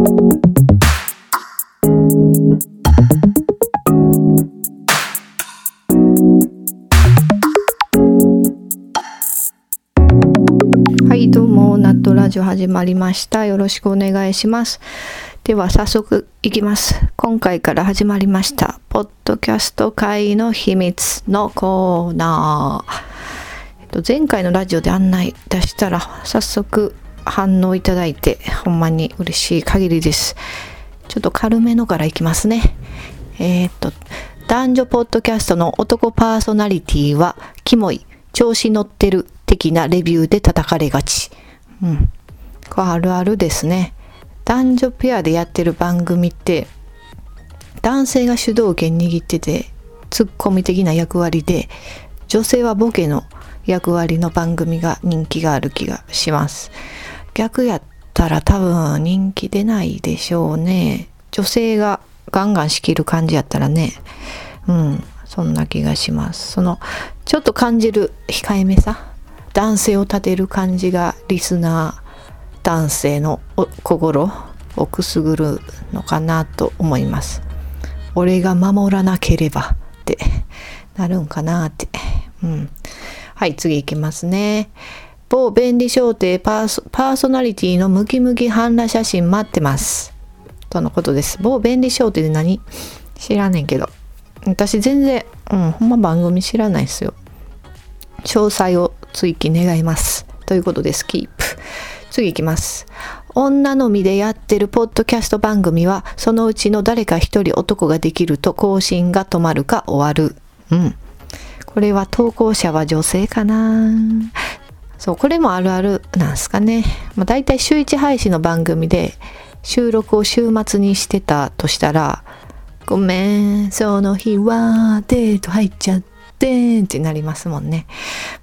はいどうもナットラジオ始まりました。よろしくお願いします。では早速いきます。今回から始まりましたポッドキャスト会の秘密のコーナー、えっと、前回のラジオで案内出したら早速反応いただいてほんまに嬉しい限りですちょっと軽めのからいきますねえー、っと男女ポッドキャストの男パーソナリティはキモい調子乗ってる的なレビューで叩かれがち。うん。これあるあるですね。男女ペアでやってる番組って、男性が主導権握ってて、ツッコミ的な役割で、女性はボケの役割の番組が人気がある気がします。逆やったら多分人気出ないでしょうね。女性がガンガン仕切る感じやったらね。うん。そんな気がします。その、ちょっと感じる控えめさ。男性を立てる感じがリスナー男性の心をくすぐるのかなと思います。俺が守らなければってなるんかなって。うん。はい、次いきますね。某便利商店パーソナリティのムキムキ半裸写真待ってます。とのことです。某便利商店で何？知らねんけど。私全然、うん、ほんま番組知らないですよ。詳細を追記願います。ということです。キープ。次いきます。女のみでやってるポッドキャスト番組は、そのうちの誰か一人男ができると更新が止まるか終わる。うん。これは投稿者は女性かなそう、これもあるあるなんですかね。まあ、大体週1配信の番組で収録を週末にしてたとしたら、ごめん、その日はデート入っちゃって、ってなりますもんね。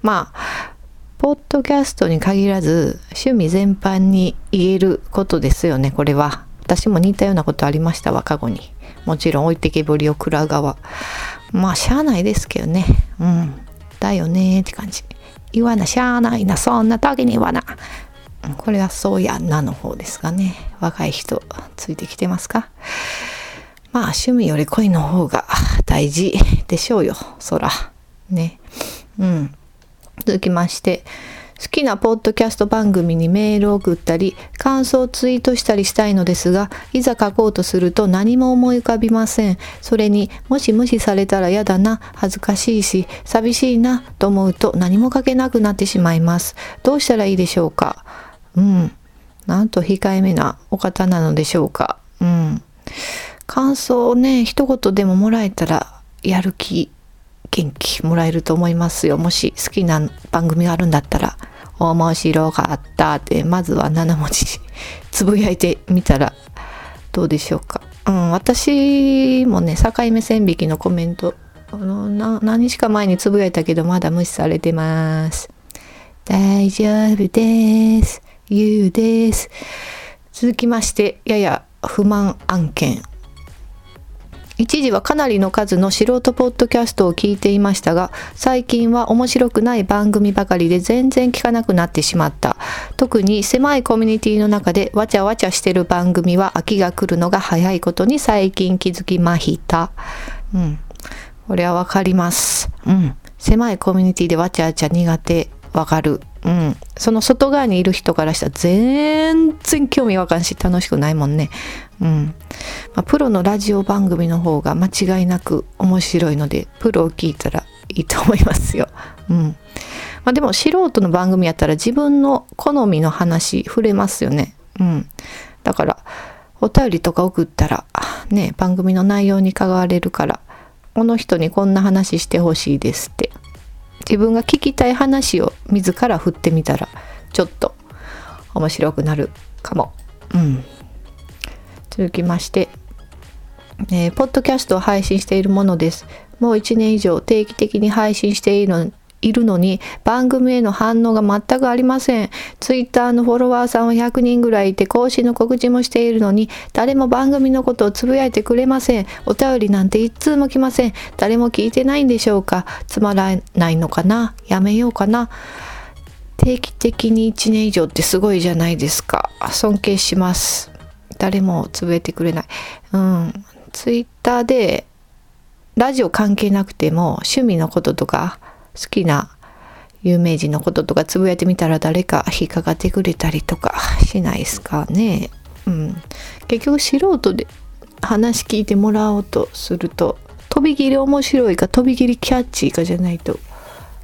まあ、ポッドキャストに限らず趣味全般に言えることですよね、これは。私も似たようなことありましたわ、過去に。もちろん置いてけぼりを食らう側。まあ、しゃあないですけどね。うん。だよねーって感じ。言わな、しゃあないな、そんな時に言わな。これはそうやんなの方ですかね。若い人、ついてきてますか？まあ、趣味より恋の方が大事でしょうよ、そら。ね。うん。続きまして、好きなポッドキャスト番組にメールを送ったり、感想をツイートしたりしたいのですが、いざ書こうとすると何も思い浮かびません。それにもし無視されたら嫌だな、恥ずかしいし、寂しいなと思うと何も書けなくなってしまいます。どうしたらいいでしょうか？うん。なんと控えめなお方なのでしょうか？うん。感想をね、一言でももらえたらやる気元気もらえると思いますよ。もし好きな番組があるんだったら、面白かったって、まずは7文字 つぶやいてみたらどうでしょうか。うん、私もね、境目線引きのコメント、あのな何日か前につぶやいたけど、まだ無視されてます。大丈夫です。ゆうです。続きまして、やや不満案件一時はかなりの数の素人ポッドキャストを聞いていましたが、最近は面白くない番組ばかりで全然聞かなくなってしまった。特に狭いコミュニティの中でわちゃわちゃしてる番組は飽きが来るのが早いことに最近気づきました。うん。これはわかります。うん。狭いコミュニティでわちゃわちゃ苦手わかる。うん。その外側にいる人からしたら全然興味わかんし楽しくないもんね。うん。まあ、プロのラジオ番組の方が間違いなく面白いので、プロを聞いたらいいと思いますよ。うん。まあ、でも素人の番組やったら自分の好みの話触れますよね。うん。だから、お便りとか送ったら、ね、番組の内容に関われるから、この人にこんな話してほしいですって自分が聞きたい話を自ら振ってみたらちょっと面白くなるかも。うん。続きまして、えー、ポッドキャストを配信しているものです。もう1年以上定期的に配信しているいるのに番組への反応が全くありません。ツイッターのフォロワーさんは100人ぐらいいて更新の告知もしているのに誰も番組のことをつぶやいてくれません。お便りなんて一通も来ません。誰も聞いてないんでしょうかつまらないのかなやめようかな定期的に1年以上ってすごいじゃないですか。尊敬します。誰もつぶえてくれない。うん。ツイッターで、ラジオ関係なくても、趣味のこととか、好きな有名人のこととかつぶやいてみたら誰か引っかかってくれたりとかしないですかね。うん。結局素人で話聞いてもらおうとすると、とびきり面白いかとびきりキャッチーかじゃないと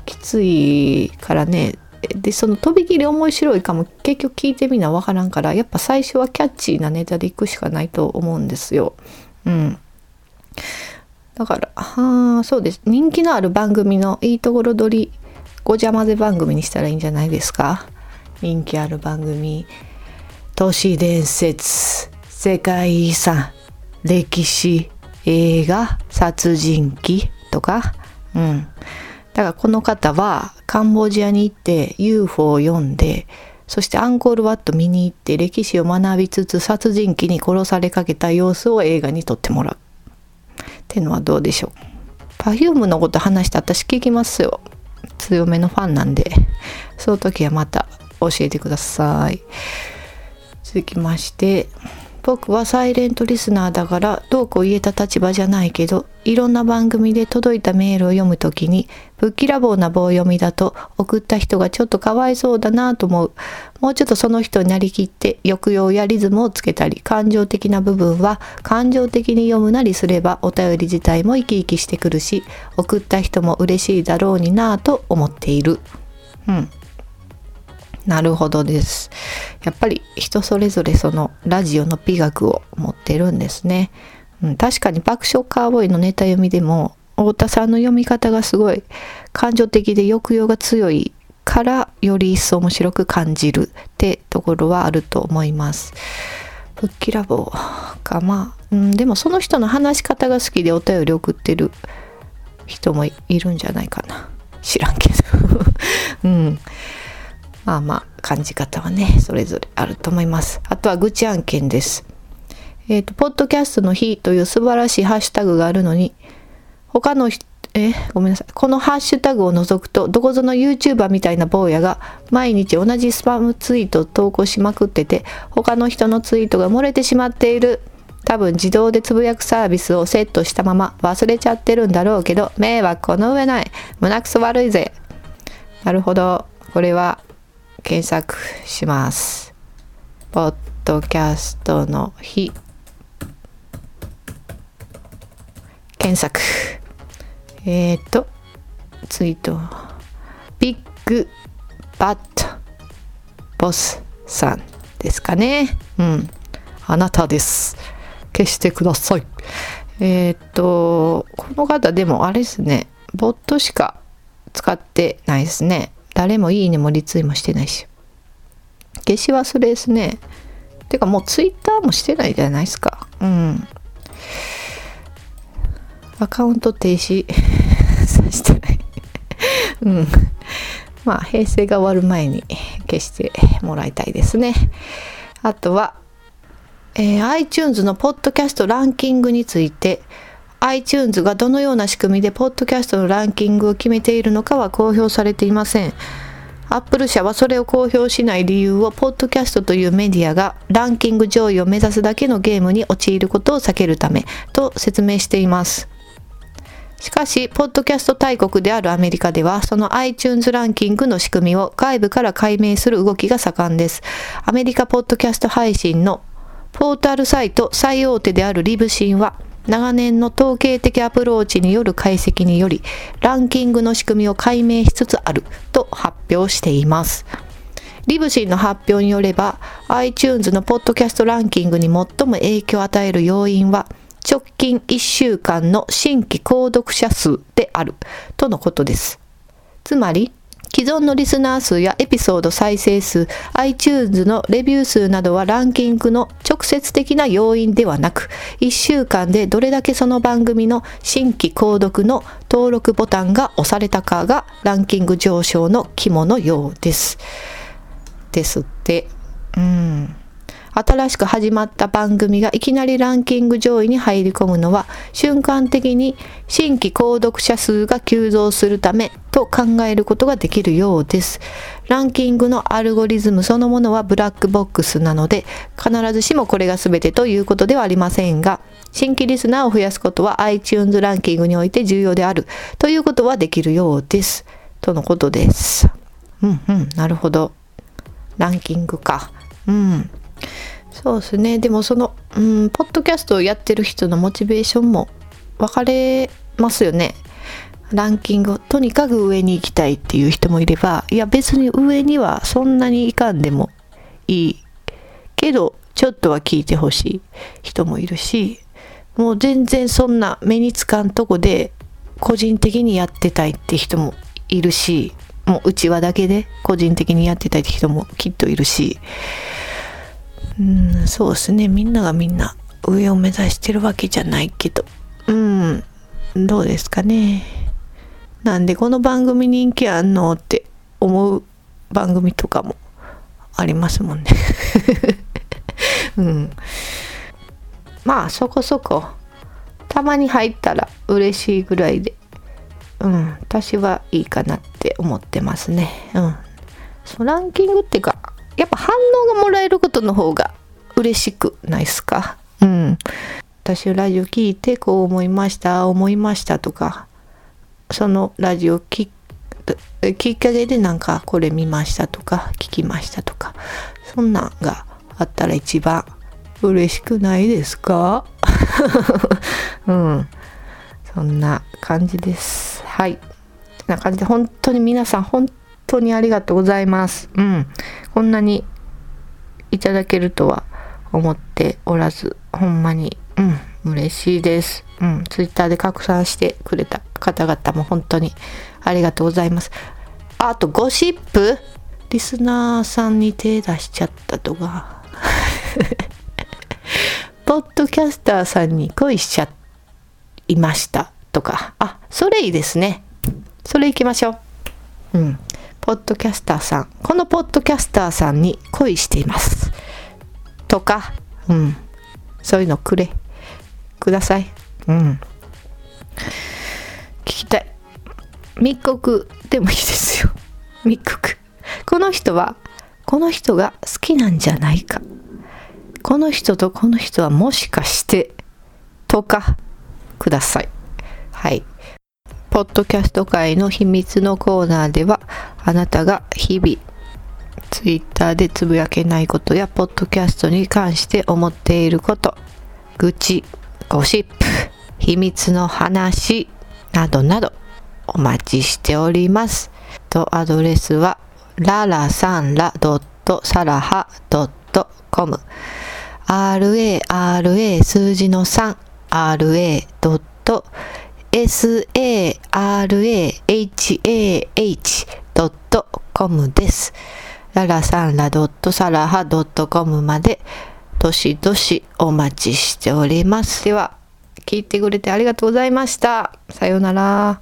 きついからねでそのとびきり面白いかも結局聞いてみなわからんからやっぱ最初はキャッチーなネタでいくしかないと思うんですよ。うん。だから、あ、そうです。人気のある番組のいいところ取り、ごちゃ混ぜ番組にしたらいいんじゃないですか？人気ある番組、都市伝説、世界遺産、歴史、映画、殺人鬼とか、うん。だからこの方はカンボジアに行って UFO を読んで、そしてアンコールワット見に行って歴史を学びつつ殺人鬼に殺されかけた様子を映画に撮ってもらう。ってのはどうでしょう？Perfume のこと話して私聞きますよ。強めのファンなんで、その時はまた教えてください。続きまして、僕はサイレントリスナーだからどうこう言えた立場じゃないけどいろんな番組で届いたメールを読むときにぶっきらぼうな棒読みだと送った人がちょっとかわいそうだなと思う。もうちょっとその人になりきって抑揚やリズムをつけたり感情的な部分は感情的に読むなりすればお便り自体も生き生きしてくるし送った人も嬉しいだろうになぁと思っている。うん。なるほどです。やっぱり人それぞれそのラジオの美学を持ってるんですね。うん、確かに爆笑カーボーイのネタ読みでも太田さんの読み方がすごい感情的で抑揚が強いからより一層面白く感じるってところはあると思います。ぶっきらぼうかまあ、うん、でもその人の話し方が好きでお便り送ってる人もいるんじゃないかな。知らんけど。うん。まあまあ、感じ方はね、それぞれあると思います。あとは愚痴案件です。えっ、ー、と、ポッドキャストの日という素晴らしいハッシュタグがあるのに、他のえ、ごめんなさい。このハッシュタグを除くと、どこぞの YouTuber みたいな坊やが毎日同じスパムツイートを投稿しまくってて、他の人のツイートが漏れてしまっている。多分自動でつぶやくサービスをセットしたまま忘れちゃってるんだろうけど、迷惑この上ない。胸くそ悪いぜ。なるほど。これは検索します。ポッドキャストの日。検索。えっ、ー、と、ツイート。ビッグバットボスさんですかね。うん。あなたです。消してください。えっ、ー、と、この方でもあれですね。ボットしか使ってないですね。誰もいいねもリツイもしてないし。消し忘れですね。てかもうツイッターもしてないじゃないですか。うん。アカウント停止 さしてないうん。まあ、平成が終わる前に消してもらいたいですね。あとは、えー、iTunes のポッドキャストランキングについて、iTunes がどのような仕組みでポッドキャストのランキングを決めているのかは公表されていません。アップル社はそれを公表しない理由を、ポッドキャストというメディアがランキング上位を目指すだけのゲームに陥ることを避けるためと説明しています。しかし、ポッドキャスト大国であるアメリカでは、その iTunes ランキングの仕組みを外部から解明する動きが盛んです。アメリカポッドキャスト配信のポータルサイト最大手であるリブシンは、長年の統計的アプローチによる解析により、ランキングの仕組みを解明しつつあると発表しています。リブシンの発表によれば、iTunes のポッドキャストランキングに最も影響を与える要因は、直近1週間の新規購読者数であるとのことです。つまり、既存のリスナー数やエピソード再生数、iTunes のレビュー数などはランキングの直接的な要因ではなく、1週間でどれだけその番組の新規購読の登録ボタンが押されたかがランキング上昇の肝のようです。ですって。うん。新しく始まった番組がいきなりランキング上位に入り込むのは瞬間的に新規購読者数が急増するためと考えることができるようです。ランキングのアルゴリズムそのものはブラックボックスなので必ずしもこれが全てということではありませんが新規リスナーを増やすことは iTunes ランキングにおいて重要であるということはできるようです。とのことです。うんうん、なるほど。ランキングか。うん。そうですね。でもその、うん、ポッドキャストをやってる人のモチベーションも分かれますよね。ランキングとにかく上に行きたいっていう人もいれば、いや別に上にはそんなにいかんでもいいけど、ちょっとは聞いてほしい人もいるし、もう全然そんな目につかんとこで個人的にやってたいって人もいるし、もう内輪だけで個人的にやってたいって人もきっといるし、うん、そうですね。みんながみんな上を目指してるわけじゃないけど、うん、どうですかね。なんでこの番組人気あんのって思う番組とかもありますもんね。うん。まあそこそこたまに入ったら嬉しいぐらいでうん私はいいかなって思ってますねうんそランキングっていうかやっぱ反応がもらえることの方が嬉しくないですか？うん私ラジオ聞いてこう思いました思いましたとかそのラジオききっかけでなんかこれ見ましたとか聞きましたとかそんなんがあったら一番嬉しくないですか？うん。そんな感じです。はい。そんな感じで、本当に皆さん、本当にありがとうございます。うん。こんなにいただけるとは思っておらず、ほんまに、うん、嬉しいです。うん。ツイッターで拡散してくれた方々も本当にありがとうございます。あと、ゴシップリスナーさんに手出しちゃったとか。ポッドキャスターさんに恋しちゃいましたとか、あ、それいいですね。それ行きましょう。うん。ポッドキャスターさん、このポッドキャスターさんに恋しています。とか、うん。そういうのくれ。ください。うん。聞きたい。密告でもいいですよ。密告。この人は、この人が好きなんじゃないか。この人とこの人はもしかしてとかください。はい。ポッドキャスト界の秘密のコーナーではあなたが日々ツイッターでつぶやけないことやポッドキャストに関して思っていること愚痴ゴシップ秘密の話などなどお待ちしております。とアドレスはララサンラドットサラハドットコム RARA 数字の sarah.com です。ララサンラドットサラハドットコムまでどしどしお待ちしております。では、聞いてくれてありがとうございました。さようなら。